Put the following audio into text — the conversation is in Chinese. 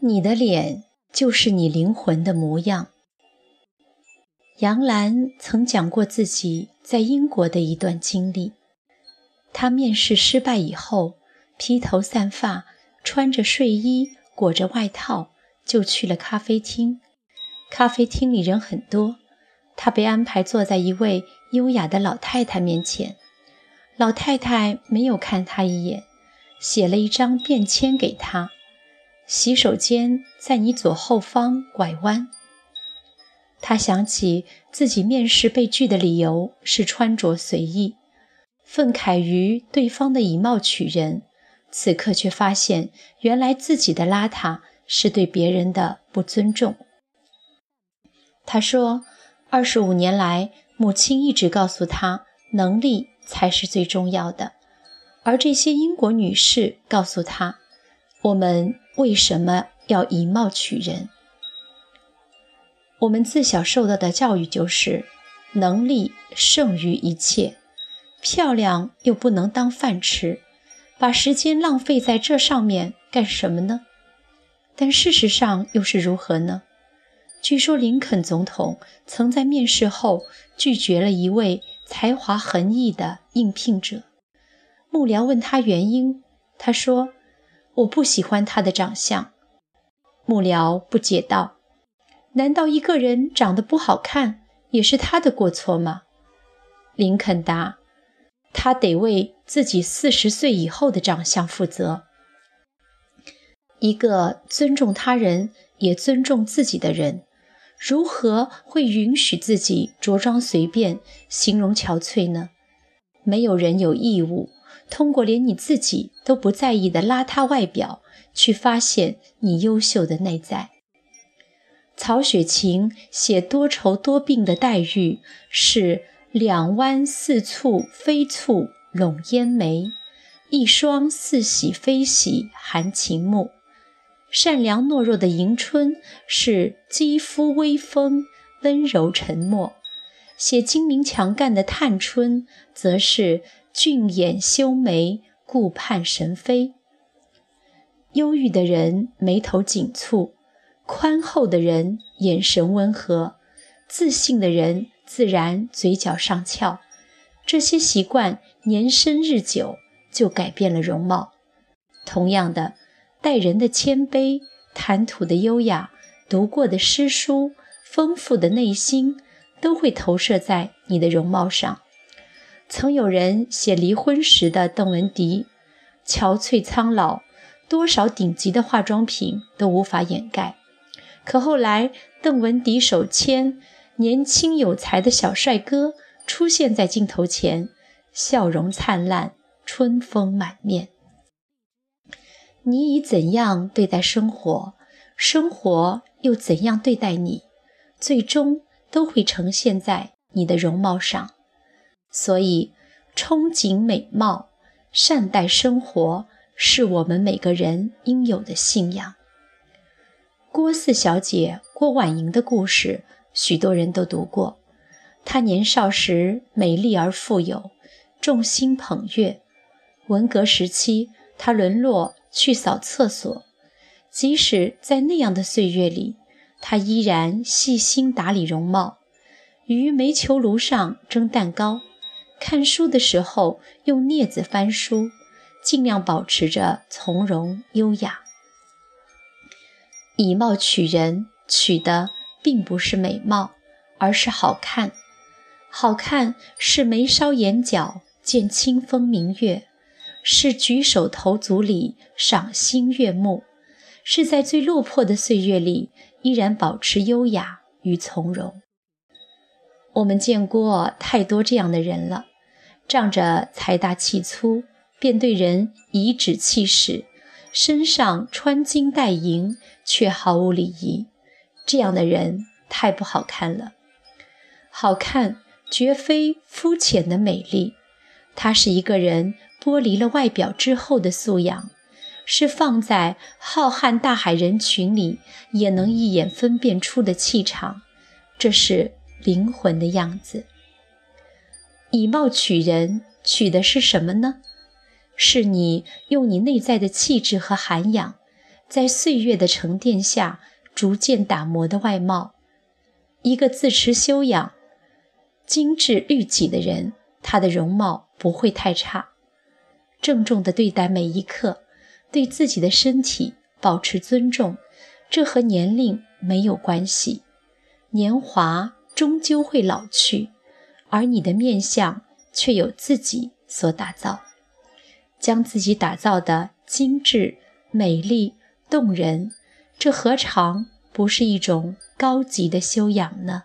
你的脸就是你灵魂的模样。杨澜曾讲过自己在英国的一段经历。她面试失败以后，披头散发，穿着睡衣，裹着外套，就去了咖啡厅。咖啡厅里人很多，他被安排坐在一位优雅的老太太面前。老太太没有看他一眼，写了一张便签给他。洗手间在你左后方拐弯。他想起自己面试被拒的理由是穿着随意，愤慨于对方的以貌取人，此刻却发现原来自己的邋遢是对别人的不尊重。他说：“二十五年来，母亲一直告诉他，能力才是最重要的，而这些英国女士告诉他，我们。”为什么要以貌取人？我们自小受到的教育就是能力胜于一切，漂亮又不能当饭吃，把时间浪费在这上面干什么呢？但事实上又是如何呢？据说林肯总统曾在面试后拒绝了一位才华横溢的应聘者，幕僚问他原因，他说。我不喜欢他的长相，幕僚不解道：“难道一个人长得不好看也是他的过错吗？”林肯答：“他得为自己四十岁以后的长相负责。一个尊重他人也尊重自己的人，如何会允许自己着装随便、形容憔悴呢？没有人有义务。”通过连你自己都不在意的邋遢外表，去发现你优秀的内在。曹雪芹写多愁多病的黛玉是两弯似蹙非蹙笼烟眉，一双似喜非喜含情目。善良懦弱的迎春是肌肤微风温柔沉默，写精明强干的探春则是。俊眼修眉，顾盼神飞。忧郁的人眉头紧蹙，宽厚的人眼神温和，自信的人自然嘴角上翘。这些习惯年深日久，就改变了容貌。同样的，待人的谦卑，谈吐的优雅，读过的诗书，丰富的内心，都会投射在你的容貌上。曾有人写离婚时的邓文迪，憔悴苍老，多少顶级的化妆品都无法掩盖。可后来，邓文迪手牵年轻有才的小帅哥出现在镜头前，笑容灿烂，春风满面。你以怎样对待生活，生活又怎样对待你，最终都会呈现在你的容貌上。所以，憧憬美貌、善待生活，是我们每个人应有的信仰。郭四小姐郭婉莹的故事，许多人都读过。她年少时美丽而富有，众星捧月。文革时期，她沦落去扫厕所。即使在那样的岁月里，她依然细心打理容貌，于煤球炉上蒸蛋糕。看书的时候用镊子翻书，尽量保持着从容优雅。以貌取人，取的并不是美貌，而是好看。好看是眉梢眼角见清风明月，是举手投足里赏心悦目，是在最落魄的岁月里依然保持优雅与从容。我们见过太多这样的人了。仗着财大气粗，便对人颐指气使，身上穿金戴银，却毫无礼仪。这样的人太不好看了。好看绝非肤浅的美丽，它是一个人剥离了外表之后的素养，是放在浩瀚大海人群里也能一眼分辨出的气场，这是灵魂的样子。以貌取人，取的是什么呢？是你用你内在的气质和涵养，在岁月的沉淀下逐渐打磨的外貌。一个自持修养、精致律己的人，他的容貌不会太差。郑重地对待每一刻，对自己的身体保持尊重，这和年龄没有关系。年华终究会老去，而你的面相却有自己所打造，将自己打造的精致、美丽、动人，这何尝不是一种高级的修养呢？